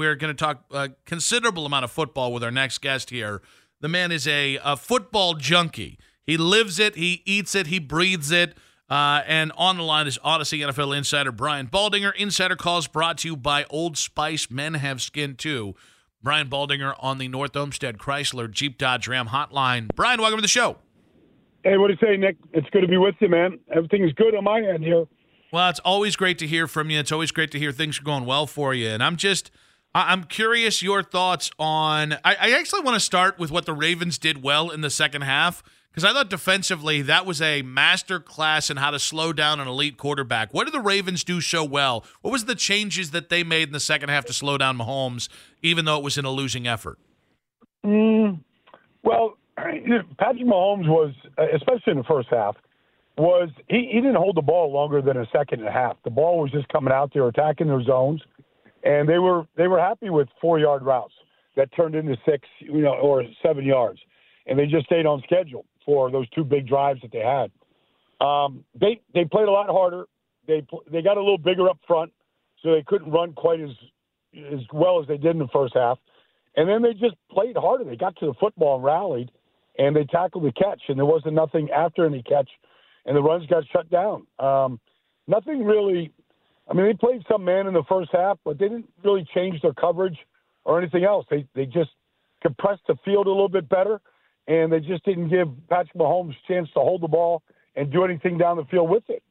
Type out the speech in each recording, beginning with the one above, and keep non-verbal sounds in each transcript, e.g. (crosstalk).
We're going to talk a considerable amount of football with our next guest here. The man is a, a football junkie. He lives it, he eats it, he breathes it. Uh, and on the line is Audacy NFL insider Brian Baldinger. Insider calls brought to you by Old Spice. Men have skin too. Brian Baldinger on the North Olmsted Chrysler Jeep Dodge Ram hotline. Brian, welcome to the show. Hey, what do you say, Nick? It's good to be with you, man. Everything's good on my end here. Well, it's always great to hear from you. It's always great to hear things are going well for you. And I'm just, I'm curious your thoughts on. I, I actually want to start with what the Ravens did well in the second half because I thought defensively that was a master class in how to slow down an elite quarterback. What did the Ravens do so well? What was the changes that they made in the second half to slow down Mahomes, even though it was in a losing effort? Mm, well, (clears throat) Patrick Mahomes was, especially in the first half, was he, he didn't hold the ball longer than a second and a half. The ball was just coming out there, attacking their zones, and they were they were happy with four yard routes that turned into six, you know, or seven yards, and they just stayed on schedule for those two big drives that they had. Um, they they played a lot harder. They they got a little bigger up front, so they couldn't run quite as as well as they did in the first half. And then they just played harder. They got to the football and rallied, and they tackled the catch. And there wasn't nothing after any catch, and the runs got shut down. Um, nothing really. I mean, they played some man in the first half, but they didn't really change their coverage or anything else. They they just compressed the field a little bit better, and they just didn't give Patrick Mahomes a chance to hold the ball and do anything down the field with it.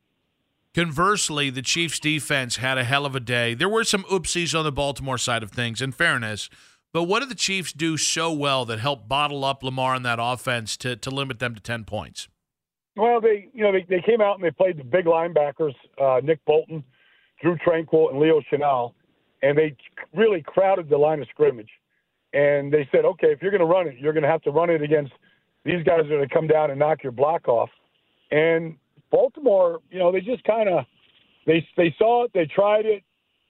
Conversely, the Chiefs' defense had a hell of a day. There were some oopsies on the Baltimore side of things, in fairness. But what did the Chiefs do so well that helped bottle up Lamar in that offense to, to limit them to 10 points? Well, they you know they, they came out and they played the big linebackers, uh, Nick Bolton, Drue Tranquill, and Leo Chenal, and they really crowded the line of scrimmage. And they said, okay, if you're going to run it, you're going to have to run it against these guys that are going to come down and knock your block off. And Baltimore, you know, they just kind of they they saw it, they tried it,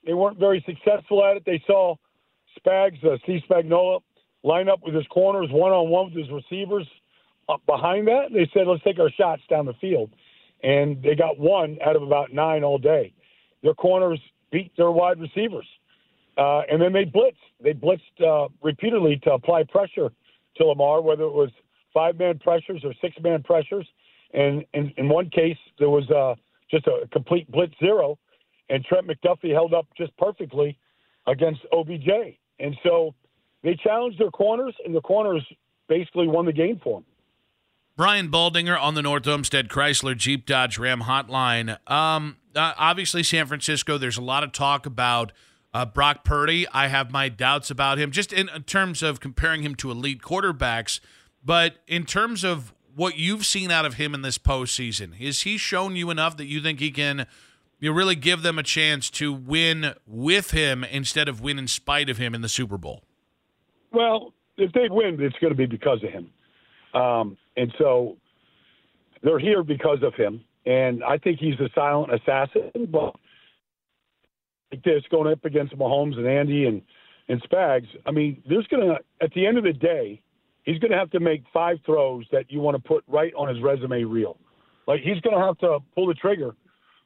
they weren't very successful at it. They saw Spags, uh, Steve Spagnuolo, line up with his corners one on one with his receivers behind that. They said, let's take our shots down the field, and they got one out of about nine all day. Their corners beat their wide receivers, uh, and then they blitzed. They blitzed uh, repeatedly to apply pressure to Lamar, whether it was five man pressures or six man pressures. And in, in one case, there was uh, just a complete blitz zero, and Trent McDuffie held up just perfectly against OBJ. And so they challenged their corners, and the corners basically won the game for them. Brian Baldinger on the North Olmsted Chrysler Jeep Dodge Ram hotline. Um, uh, obviously, San Francisco, there's a lot of talk about uh, Brock Purdy. I have my doubts about him, just in, in terms of comparing him to elite quarterbacks. But in terms of what you've seen out of him in this postseason, has he shown you enough that you think he can you really give them a chance to win with him instead of win in spite of him in the Super Bowl? Well, if they win, it's going to be because of him. Um, and so they're here because of him. And I think he's a silent assassin. But like this, going up against Mahomes and Andy and, and Spags, I mean, there's going to, at the end of the day, he's going to have to make five throws that you want to put right on his resume reel. Like he's going to have to pull the trigger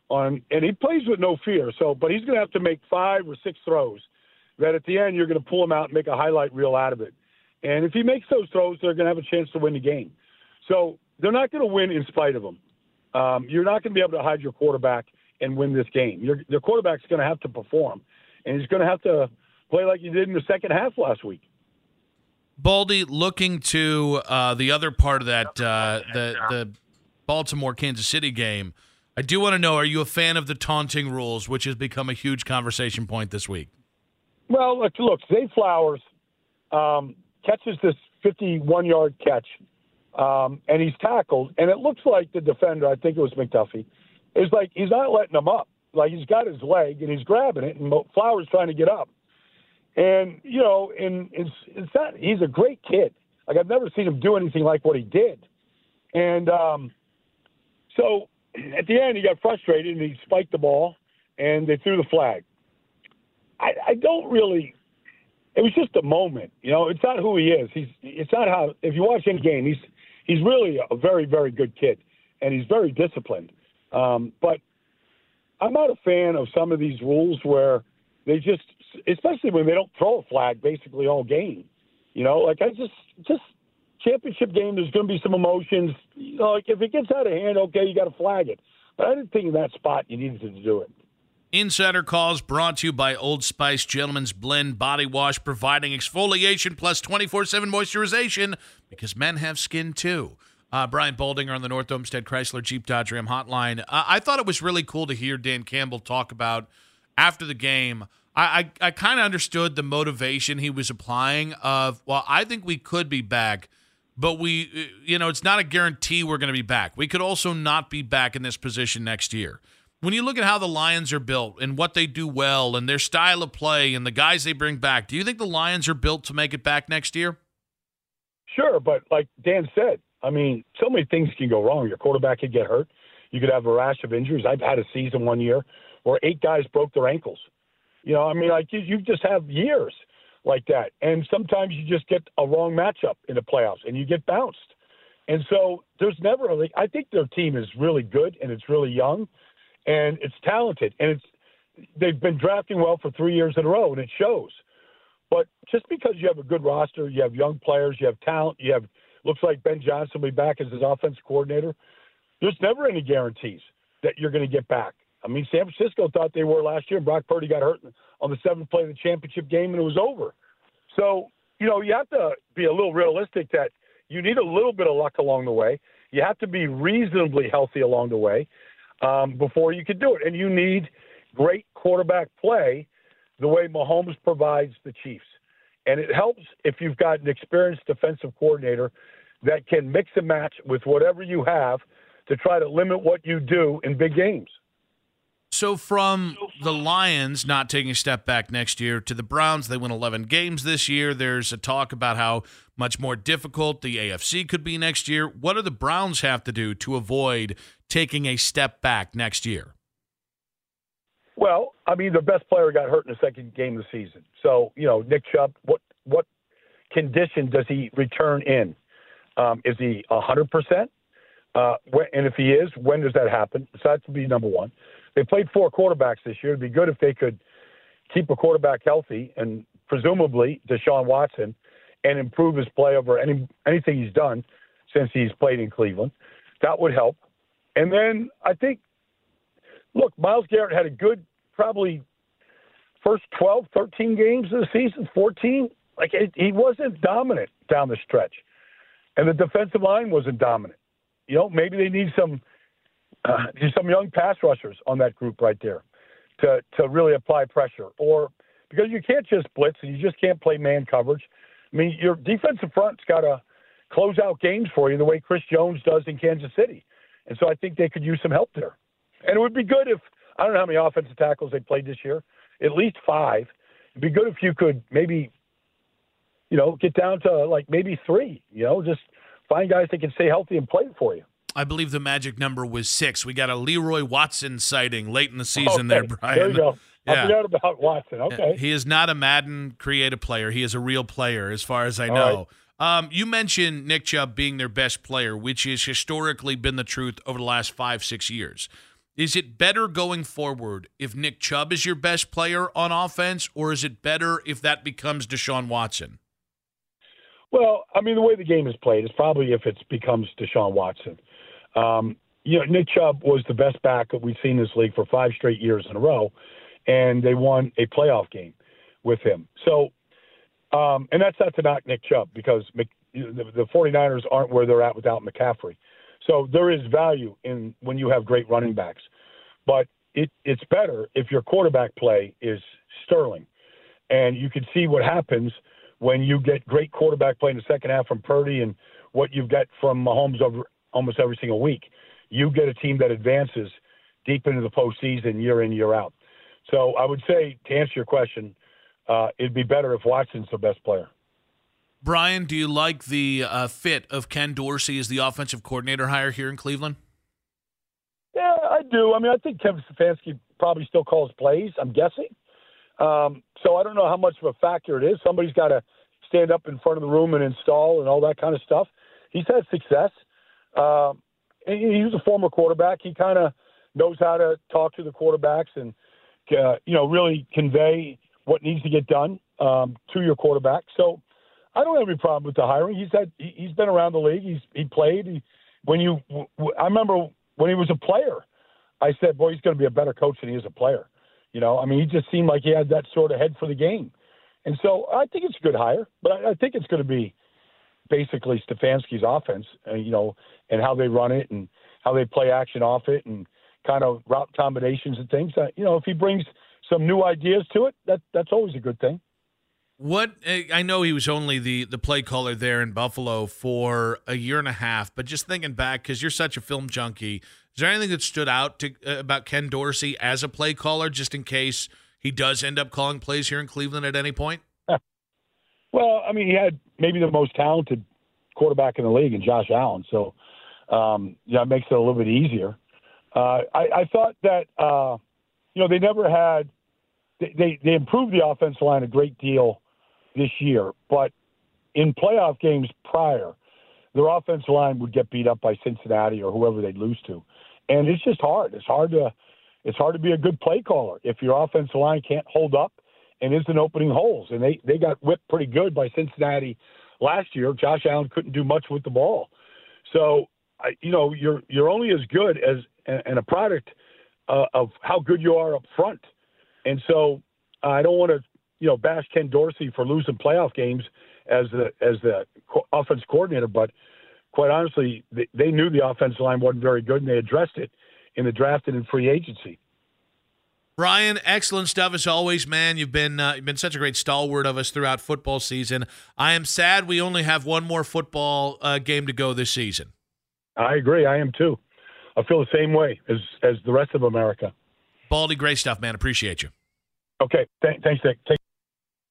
on, and he plays with no fear. So, but he's going to have to make five or six throws that at the end you're going to pull him out and make a highlight reel out of it. And if he makes those throws, they're going to have a chance to win the game. So they're not going to win in spite of him. Um, you're not going to be able to hide your quarterback and win this game. Your, quarterback's going to have to perform, and he's going to have to play like he did in the second half last week. Baldy, looking to uh, the other part of that, uh, the the Baltimore Kansas City game. I do want to know: Are you a fan of the taunting rules, which has become a huge conversation point this week? Well, look, look Zay Flowers um, catches this 51 yard catch, um, and he's tackled, and it looks like the defender, I think it was McDuffie, is like he's not letting him up. Like he's got his leg and he's grabbing it, and Flowers trying to get up. And you know, and it's it's not. He's a great kid. Like I've never seen him do anything like what he did. And um, so at the end, he got frustrated and he spiked the ball, and they threw the flag. I, I don't really. It was just a moment, you know. It's not who he is. He's. It's not how. If you watch any game, he's he's really a very very good kid, and he's very disciplined. Um, but I'm not a fan of some of these rules where they just, especially when they don't throw a flag basically all game. You know, like I just, just championship game. There's going to be some emotions. You know, like if it gets out of hand, okay, you got to flag it. But I didn't think in that spot you needed to do it. Insider calls brought to you by Old Spice Gentleman's Blend Body Wash, providing exfoliation plus 24 7 moisturization because men have skin too. Uh, Brian Baldinger on the North Olmsted Chrysler Jeep Dodge Ram hotline. Uh, I thought it was really cool to hear Dan Campbell talk about after the game. I, I, I kind of understood the motivation he was applying of, well, I think we could be back, but we, uh, you know, it's not a guarantee we're going to be back. We could also not be back in this position next year. When you look at how the Lions are built and what they do well and their style of play and the guys they bring back, do you think the Lions are built to make it back next year? Sure, but like Dan said, I mean, so many things can go wrong. Your quarterback could get hurt. You could have a rash of injuries. I've had a season one year where eight guys broke their ankles. You know, I mean, like you, you just have years like that, and sometimes you just get a wrong matchup in the playoffs and you get bounced. And so there's never really. I think their team is really good and it's really young, and it's talented and it's they've been drafting well for three years in a row and it shows. But just because you have a good roster, you have young players, you have talent, you have Looks like Ben Johnson will be back as his offense coordinator. There's never any guarantees that you're going to get back. I mean, San Francisco thought they were last year, and Brock Purdy got hurt on the seventh play of the championship game, and it was over. So, you know, you have to be a little realistic that you need a little bit of luck along the way. You have to be reasonably healthy along the way um, before you can do it. And you need great quarterback play the way Mahomes provides the Chiefs. And it helps if you've got an experienced defensive coordinator that can mix and match with whatever you have to try to limit what you do in big games. So, from the Lions not taking a step back next year to the Browns, they win 11 games this year. There's a talk about how much more difficult the AFC could be next year. What do the Browns have to do to avoid taking a step back next year? Well, I mean, the best player got hurt in the second game of the season. So, you know, Nick Chubb, what what condition does he return in? Um, is he hundred percent? Uh, and if he is, when does that happen? So that would be number one. They played four quarterbacks this year. It'd be good if they could keep a quarterback healthy and presumably Deshaun Watson and improve his play over any anything he's done since he's played in Cleveland. That would help. And then I think look, Myles Garrett had a good, probably first 12, 13 games of the season, 14. Like he wasn't dominant down the stretch, and the defensive line wasn't dominant. You know, maybe they need some uh, some young pass rushers on that group right there to to really apply pressure, or because you can't just blitz and you just can't play man coverage. I mean, your defensive front's got to close out games for you the way Chris Jones does in Kansas City, and so I think they could use some help there. And it would be good if I don't know how many offensive tackles they played this year, at least five. It'd be good if you could maybe, you know, get down to like maybe three. You know, just find guys that can stay healthy and play for you. I believe the magic number was six. We got a Leroy Watson sighting late in the season okay. there, Brian. There you go. I (laughs) yeah. forgot about Watson. Okay. He is not a Madden creative player. He is a real player, as far as I know. Right. Um, you mentioned Nick Chubb being their best player, which has historically been the truth over the last five, six years. Is it better going forward if Nick Chubb is your best player on offense, or is it better if that becomes Deshaun Watson? Well, I mean, the way the game is played is probably if it becomes Deshaun Watson. Um, you know, Nick Chubb was the best back that we've seen in this league for five straight years in a row, and they won a playoff game. with him. So, um, and that's not to knock Nick Chubb because Mc, the, the 49ers aren't where they're at without McCaffrey. So there is value in when you have great running backs, but it, it's better if your quarterback play is sterling, and you can see what happens when you get great quarterback play in the second half from Purdy and what you've got from Mahomes over almost every single week. You get a team that advances deep into the postseason year in year out. So I would say to answer your question, uh, it'd be better if Watson's the best player. Brian, do you like the uh, fit of Ken Dorsey as the offensive coordinator hire here in Cleveland? Yeah, I do. I mean, I think Kevin Stefanski probably still calls plays. I'm guessing. Um, so I don't know how much of a factor it is. Somebody's got to stand up in front of the room and install and all that kind of stuff. He's had success. Um, he was a former quarterback. He kind of knows how to talk to the quarterbacks and uh, you know really convey what needs to get done um, to your quarterback. So I don't have any problem with the hiring. He's had he's been around the league. He's he played. He, when you I remember when he was a player, I said, "Boy, he's going to be a better coach than he is a player." You know, I mean, he just seemed like he had that sort of head for the game. And so I think it's a good hire, but I, I think it's going to be basically Stefanski's offense, uh, you know, and how they run it and how they play action off it and kind of route combinations and things. Uh, you know, if he brings some new ideas to it, that that's always a good thing. What I know he was only the the play caller there in Buffalo for a year and a half, but just thinking back because you're such a film junkie, is there anything that stood out to, uh, about Ken Dorsey as a play caller, just in case he does end up calling plays here in Cleveland at any point? (laughs) Well, I mean, he had maybe the most talented quarterback in the league in Josh Allen, so um, yeah, it makes it a little bit easier. Uh, I, I thought that uh, you know they never had they, they improved the offensive line a great deal this year, but in playoff games prior, their offensive line would get beat up by Cincinnati or whoever they'd lose to, and it's just hard. It's hard to it's hard to be a good play caller if your offensive line can't hold up and isn't opening holes. And they they got whipped pretty good by Cincinnati last year. Josh Allen couldn't do much with the ball, so you know you're you're only as good as and a product uh, of how good you are up front. And so I don't want to you know bash Ken Dorsey for losing playoff games as the as the offense coordinator, but quite honestly, they, they knew the offensive line wasn't very good, and they addressed it in the draft and in free agency. Brian, excellent stuff as always, man. You've been uh, you've been such a great stalwart of us throughout football season. I am sad we only have one more football uh, game to go this season. I agree. I am too. I feel the same way as as the rest of America. Baldy, great stuff, man. Appreciate you. Okay, Th- thanks, Nick. Take-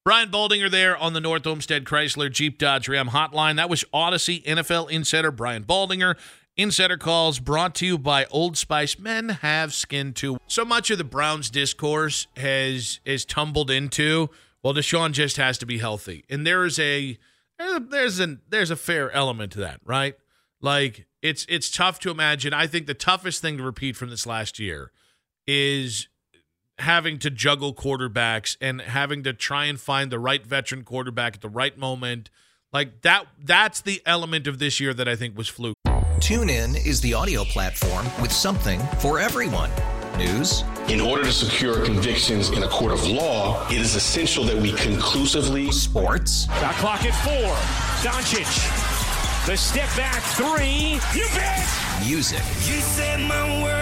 Brian Baldinger there on the North Olmsted Chrysler Jeep Dodge Ram hotline. That was Audacy NFL insider Brian Baldinger. Insider calls brought to you by Old Spice. Men have skin too. So much of the Browns discourse has is tumbled into. Well, Deshaun just has to be healthy, and there is a eh, there's an there's a fair element to that, right? Like it's it's tough to imagine. I think the toughest thing to repeat from this last year is having to juggle quarterbacks and having to try and find the right veteran quarterback at the right moment. Like that that's the element of this year that I think was fluke. TuneIn is the audio platform with something for everyone. News. In order to secure convictions in a court of law, it is essential that we conclusively. Sports. Got clock at four. Doncic. The step back three. You bet. Music. You set my world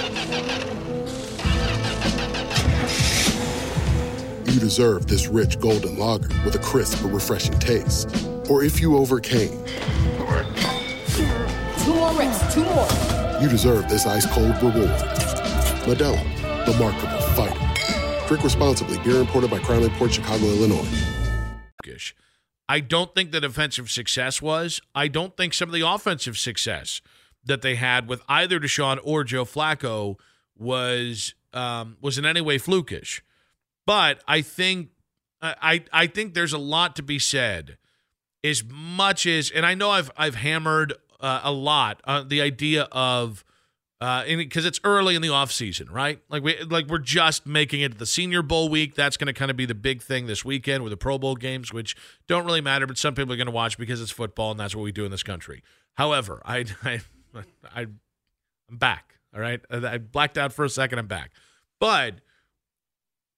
you deserve this rich golden lager with a crisp but refreshing taste. Or if you overcame, Two more reps, two more. you deserve this ice cold reward. Modelo, the Markable Fighter. Drink responsibly. Beer imported by Crown Port Chicago, Illinois. I don't think the defensive success was. I don't think some of the offensive success that they had with either Deshaun or Joe Flacco was um, was in any way flukish. But I think I I think there's a lot to be said. As much as, and I know I've I've hammered uh, a lot uh, the idea of because uh, it's early in the off season, right? Like we like we're just making it the Senior Bowl week. That's going to kind of be the big thing this weekend with the Pro Bowl games, which don't really matter, but some people are going to watch because it's football and that's what we do in this country. However, I (laughs) I, I I'm back. All right, I blacked out for a second. I'm back, but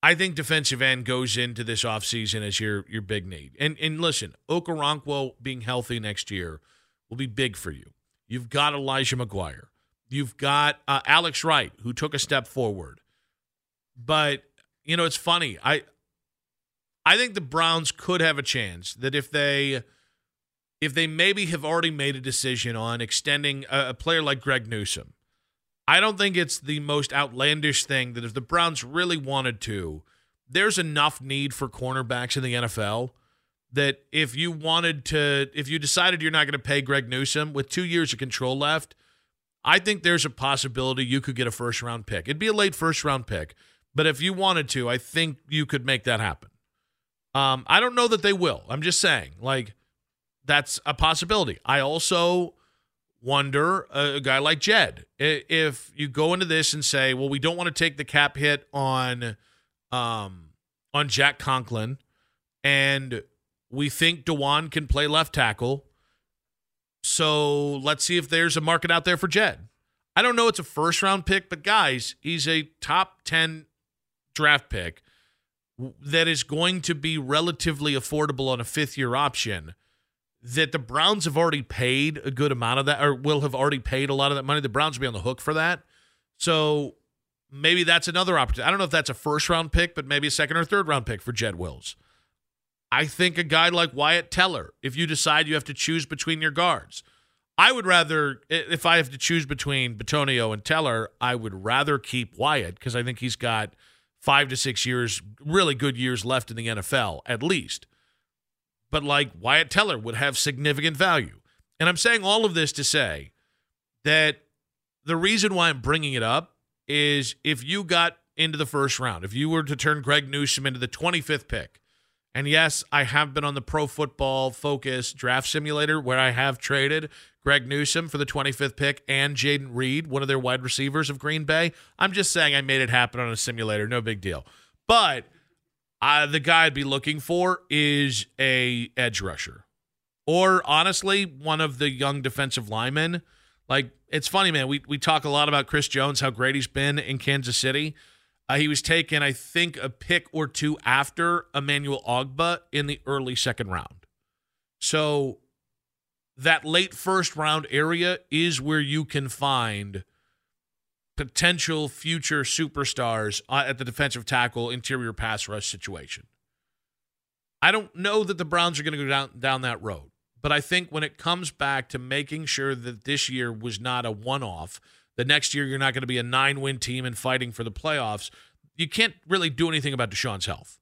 I think defensive end goes into this offseason as your your big need. And and listen, Okoronkwo being healthy next year will be big for you. You've got Elijah McGuire. You've got uh, Alex Wright, who took a step forward. But you know, it's funny. I I think the Browns could have a chance that if they if they maybe have already made a decision on extending a, a player like Greg Newsome. I don't think it's the most outlandish thing that if the Browns really wanted to, there's enough need for cornerbacks in the NFL that if you wanted to, if you decided you're not going to pay Greg Newsome with two years of control left, I think there's a possibility you could get a first round pick. It'd be a late first round pick, but if you wanted to, I think you could make that happen. Um, I don't know that they will. I'm just saying, like, that's a possibility. I also wonder a, guy like Jed, if you go into this and say, well, we don't want to take the cap hit on, um, on Jack Conklin, and we think Dawand can play left tackle so let's see if there's a market out there for Jed. I don't know it's a first round pick, but guys, he's a top 10 draft pick that is going to be relatively affordable on a fifth year option. That the Browns have already paid a good amount of that, or will have already paid a lot of that money. The Browns will be on the hook for that. So maybe that's another opportunity. I don't know if that's a first round pick, but maybe a second or third round pick for Jed Wills. I think a guy like Wyatt Teller, if you decide you have to choose between your guards, I would rather, if I have to choose between Bitonio and Teller, I would rather keep Wyatt because I think he's got five to six years, really good years left in the NFL, at least. But like Wyatt Teller would have significant value. And I'm saying all of this to say that the reason why I'm bringing it up is if you got into the first round, if you were to turn Greg Newsome into the 25th pick, and yes, I have been on the Pro Football Focus draft simulator where I have traded Greg Newsome for the 25th pick and Jayden Reed, one of their wide receivers of Green Bay. I'm just saying I made it happen on a simulator. No big deal. But uh, the guy I'd be looking for is a edge rusher. Or honestly, one of the young defensive linemen. Like, it's funny, man. We, we talk a lot about Chris Jones, how great he's been in Kansas City. Uh, he was taken, I think, a pick or two after Emmanuel Ogbah in the early second round. So that late first round area is where you can find potential future superstars uh, at the defensive tackle interior pass rush situation. I don't know that the Browns are going to go down down that road, but I think when it comes back to making sure that this year was not a one-off, the next year you're not going to be a nine win team and fighting for the playoffs. You can't really do anything about Deshaun's health.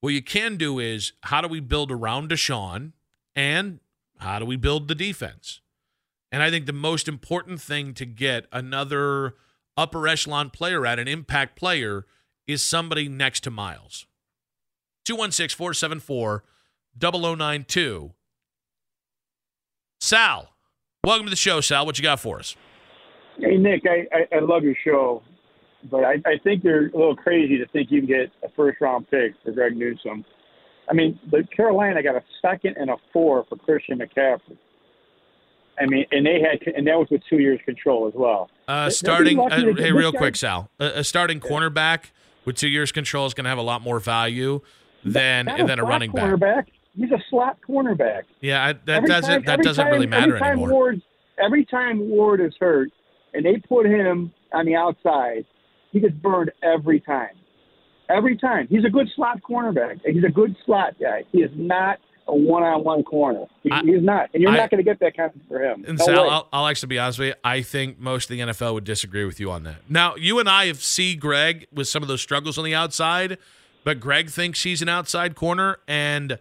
What you can do is how do we build around Deshaun and how do we build the defense? And I think the most important thing to get another upper echelon player at, an impact player, is somebody next to Myles. 216 474 0092. Sal, welcome to the show, Sal. What you got for us? Hey, Nick, I, I, I love your show, but I, I think you're a little crazy to think you can get a first round pick for Greg Newsome. I mean, the Carolina got a second and a four for Christian McCaffrey. I mean, and they had, and that was with two years control as well. Uh, starting, uh, hey, real guy. quick, Sal, a, a starting yeah. cornerback with two years control is going to have a lot more value than than a, a running cornerback. back. He's a slot cornerback. Yeah, I, that every doesn't time, that doesn't time, really matter every time anymore. Ward, every time Ward is hurt, and they put him on the outside, he gets burned every time. Every time. He's a good slot cornerback. He's a good slot guy. He is not a one-on-one corner. He, he's not, and you're I- not going to get that kind of for him. And No Sal. Oh, I'll, I'll actually be honest with you. I think most of the NFL would disagree with you on that. Now, you and I have see Greg with some of those struggles on the outside, but Greg thinks he's an outside corner, and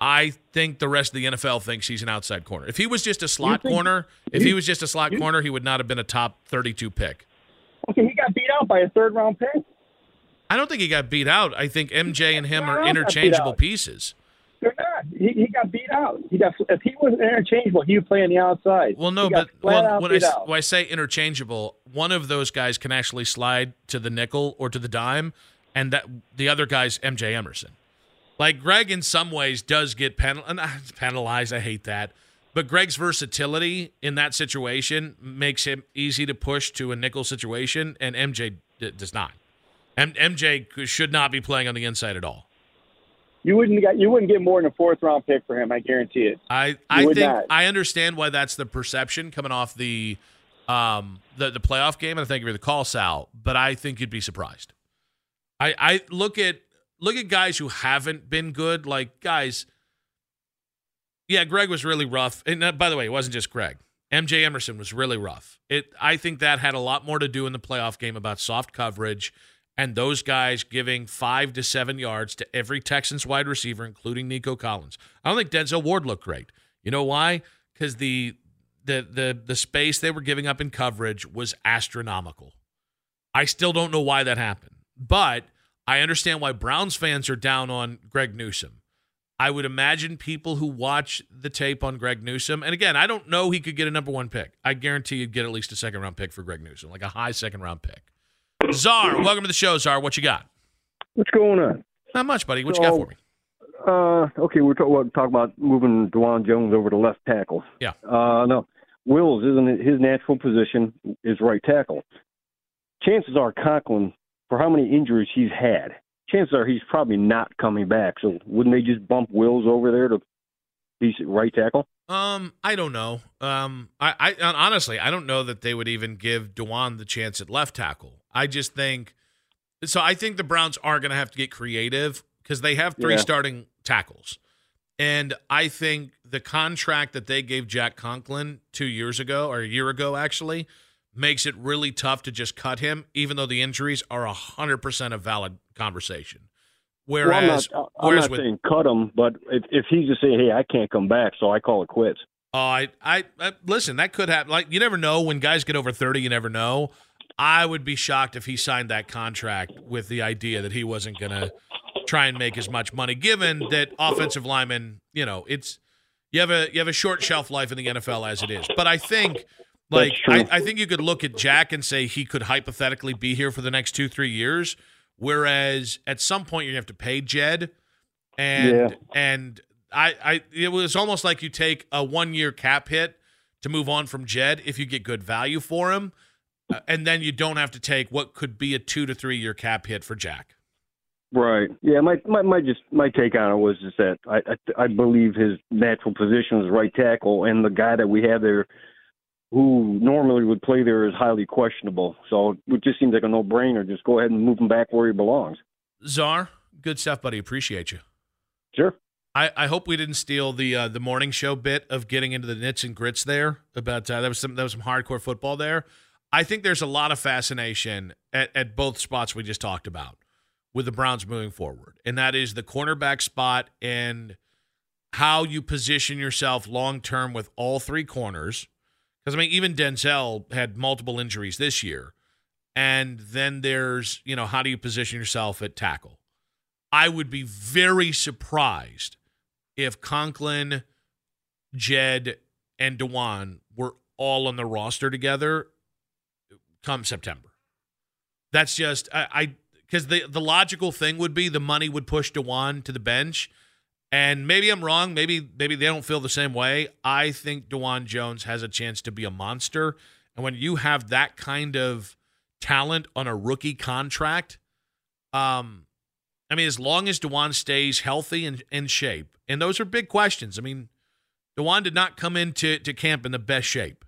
I think the rest of the NFL thinks he's an outside corner. If he was just a slot think- corner, if you- he was just a slot you- corner, he would not have been a top 32 pick. okay, he got beat out by a third-round pick. I don't think he got beat out. I think MJ and him are interchangeable pieces. They're not. He, he got beat out. He got if he was interchangeable, he would play on the outside. Well, no, but well, when I, beat s- out. when I say interchangeable, one of those guys can actually slide to the nickel or to the dime, and that the other guy's MJ Emerson. Like Greg, in some ways, does get penal- uh, penalized. I hate that, but Greg's versatility in that situation makes him easy to push to a nickel situation, and MJ d- does not. M- MJ should not be playing on the inside at all. You wouldn't get you wouldn't get more than a fourth round pick for him. I guarantee it. I I think not. I understand why that's the perception coming off the um the the playoff game, and I thank you for the call, Sal. But I think you'd be surprised. I I look at look at guys who haven't been good, like guys. Yeah, Greg was really rough, and uh, by the way, it wasn't just Greg. MJ Emerson was really rough. It I think that had a lot more to do in the playoff game about soft coverage and those guys giving five to seven yards to every Texans wide receiver, including Nico Collins. I don't think Denzel Ward looked great. You know why? Because the the the the space they were giving up in coverage was astronomical. I still don't know why that happened, but I understand why Browns fans are down on Greg Newsome. I would imagine people who watch the tape on Greg Newsome, and again, I don't know he could get a number one pick. I guarantee you'd get at least a second round pick for Greg Newsome, like a high second round pick. Czar, welcome to the show, Czar. What you got? What's going on? Not much, buddy. What you got for me? Uh, okay, we're talking about, talk about moving Dawand Jones over to left tackle. Yeah. Uh, no, Wills isn't it his natural position is right tackle. Chances are Conklin, for how many injuries he's had, chances are he's probably not coming back. So wouldn't they just bump Wills over there to be right tackle? Um, I don't know. Um, I, I honestly, I don't know that they would even give Dawand the chance at left tackle. I just think so. I think the Browns are going to have to get creative because they have three Yeah. starting tackles, and I think the contract that they gave Jack Conklin two years ago or a year ago actually makes it really tough to just cut him, even though the injuries are a hundred percent a valid conversation. Whereas, well, I'm not, I'm whereas not with saying cut him, but if, if he's just saying, "Hey, I can't come back," so I call it quits. Oh, I, I, I listen. That could happen. Like you never know when guys get over thirty. You never know. I would be shocked if he signed that contract with the idea that he wasn't going to try and make as much money. Given that offensive linemen, you know, it's you have a you have a short shelf life in the NFL as it is. But I think, like, I, I think you could look at Jack and say he could hypothetically be here for the next two three years. Whereas at some point you're gonna have to pay Jed, and Yeah. and I, I it was almost like you take a one year cap hit to move on from Jed if you get good value for him, uh, and then you don't have to take what could be a two to three year cap hit for Jack. Right. Yeah. My my my just my take on it was just that I I, I believe his natural position is right tackle, and the guy that we have there, who normally would play there, is highly questionable. So it just seems like a no brainer. Just go ahead and move him back where he belongs. Czar, good stuff, buddy. Appreciate you. Sure. I, I hope we didn't steal the uh, the morning show bit of getting into the nits and grits there. About uh, that was some that was some hardcore football there. I think there's a lot of fascination at, at both spots we just talked about with the Browns moving forward, and that is the cornerback spot and how you position yourself long term with all three corners. Because I mean, even Denzel had multiple injuries this year, and then there's you know how do you position yourself at tackle? I would be very surprised if Conklin, Jed, and Dawand were all on the roster together come September. That's just I because the the logical thing would be the money would push Dawand to the bench. And maybe I'm wrong. Maybe maybe they don't feel the same way. I think Dawand Jones has a chance to be a monster. And when you have that kind of talent on a rookie contract, um, I mean, as long as Dawand stays healthy and in shape, and those are big questions. I mean, Dawand did not come into to camp in the best shape,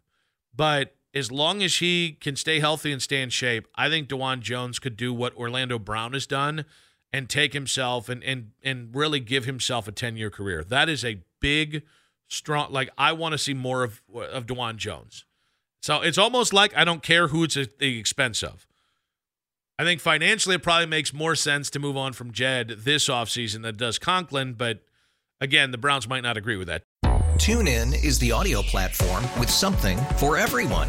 but as long as he can stay healthy and stay in shape, I think Dawand Jones could do what Orlando Brown has done and take himself and and and really give himself a 10-year career. That is a big strong like I want to see more of of Dawand Jones. So it's almost like I don't care who it's at the expense of. I think financially it probably makes more sense to move on from Jed this offseason than does Conklin, but again, the Browns might not agree with that. TuneIn is the audio platform with something for everyone.